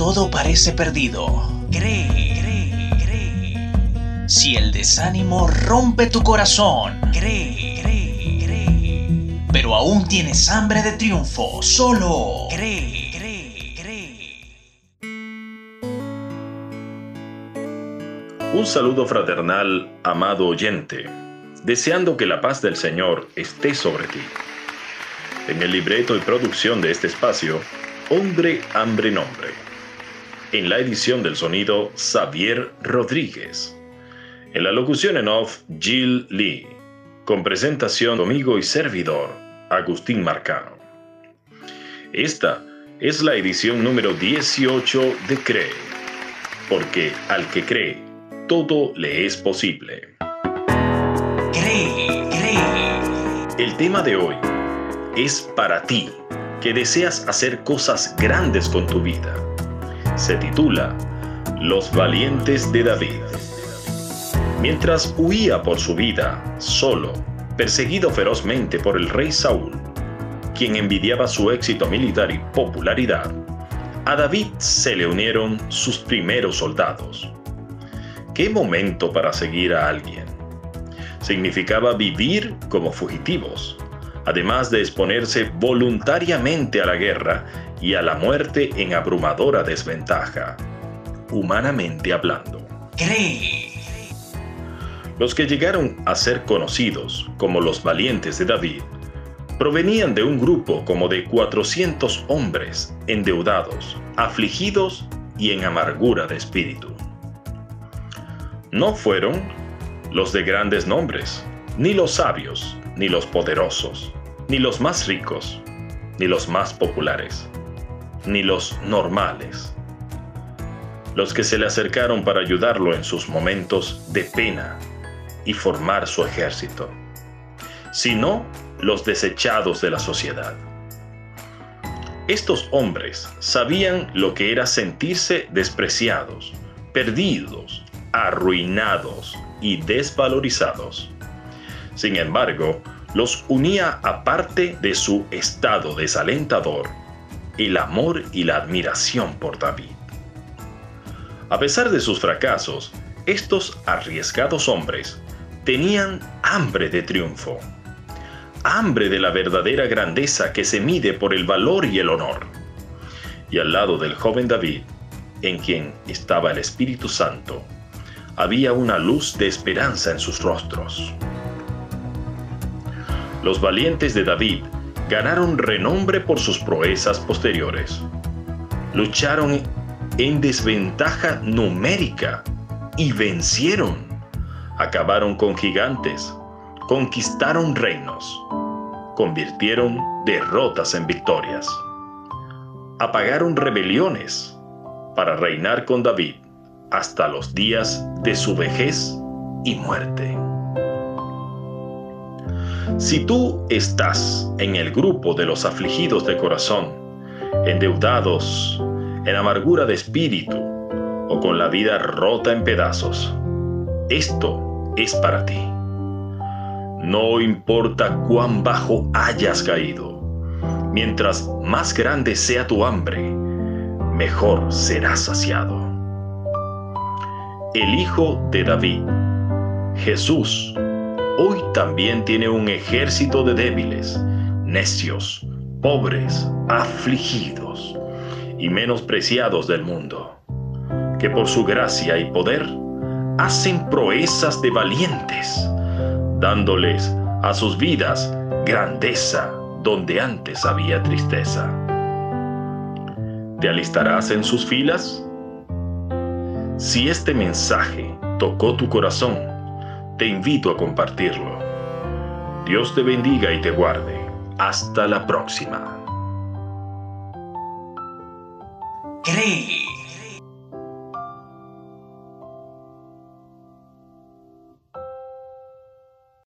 todo parece perdido, cree, cree, cree. Si el desánimo rompe tu corazón, cree, cree, cree. Pero aún tienes hambre de triunfo, solo cree. Un saludo fraternal, amado oyente, deseando que la paz del Señor esté sobre ti. En el libreto y producción de este espacio, Hombre, Hambre, Nombre. En la edición del sonido, Xavier Rodríguez. En la locución en off, Jill Lee. Con presentación amigo y servidor, Agustín Marcano. Esta es la edición número 18 de Cree, porque al que cree, todo le es posible. Cree, cree. El tema de hoy es para ti, que deseas hacer cosas grandes con tu vida. Se titula Los valientes de David. Mientras huía por su vida, solo, perseguido ferozmente por el rey Saúl, quien envidiaba su éxito militar y popularidad, a David se le unieron sus primeros soldados. ¿Qué momento para seguir a alguien? Significaba vivir como fugitivos, además de exponerse voluntariamente a la guerra y a la muerte en abrumadora desventaja, humanamente hablando. Cree. Los que llegaron a ser conocidos como los valientes de David provenían de un grupo como de 400 hombres endeudados, afligidos y en amargura de espíritu. No fueron los de grandes nombres, ni los sabios, ni los poderosos, ni los más ricos, ni los más populares, ni los normales. Los que se le acercaron para ayudarlo en sus momentos de pena y formar su ejército, sino los desechados de la sociedad. Estos hombres sabían lo que era sentirse despreciados, perdidos, arruinados y desvalorizados. Sin embargo, los unía aparte de su estado desalentador, el amor y la admiración por David. A pesar de sus fracasos, estos arriesgados hombres tenían hambre de triunfo, hambre de la verdadera grandeza que se mide por el valor y el honor. Y al lado del joven David, en quien estaba el Espíritu Santo, había una luz de esperanza en sus rostros los valientes de David ganaron renombre por sus proezas posteriores. Lucharon en desventaja numérica y vencieron. Acabaron con gigantes, conquistaron reinos, convirtieron derrotas en victorias, apagaron rebeliones para reinar con David hasta los días de su vejez y muerte. Si tú estás en el grupo de los afligidos de corazón, endeudados, en amargura de espíritu o con la vida rota en pedazos, esto es para ti. No importa cuán bajo hayas caído, mientras más grande sea tu hambre, mejor serás saciado. El Hijo de David, Jesús, hoy también tiene un ejército de débiles, necios, pobres, afligidos y menospreciados del mundo, que por su gracia y poder hacen proezas de valientes, dándoles a sus vidas grandeza donde antes había tristeza. ¿Te alistarás en sus filas? Si este mensaje tocó tu corazón, te invito a compartirlo. Dios te bendiga y te guarde. Hasta la próxima. Cree.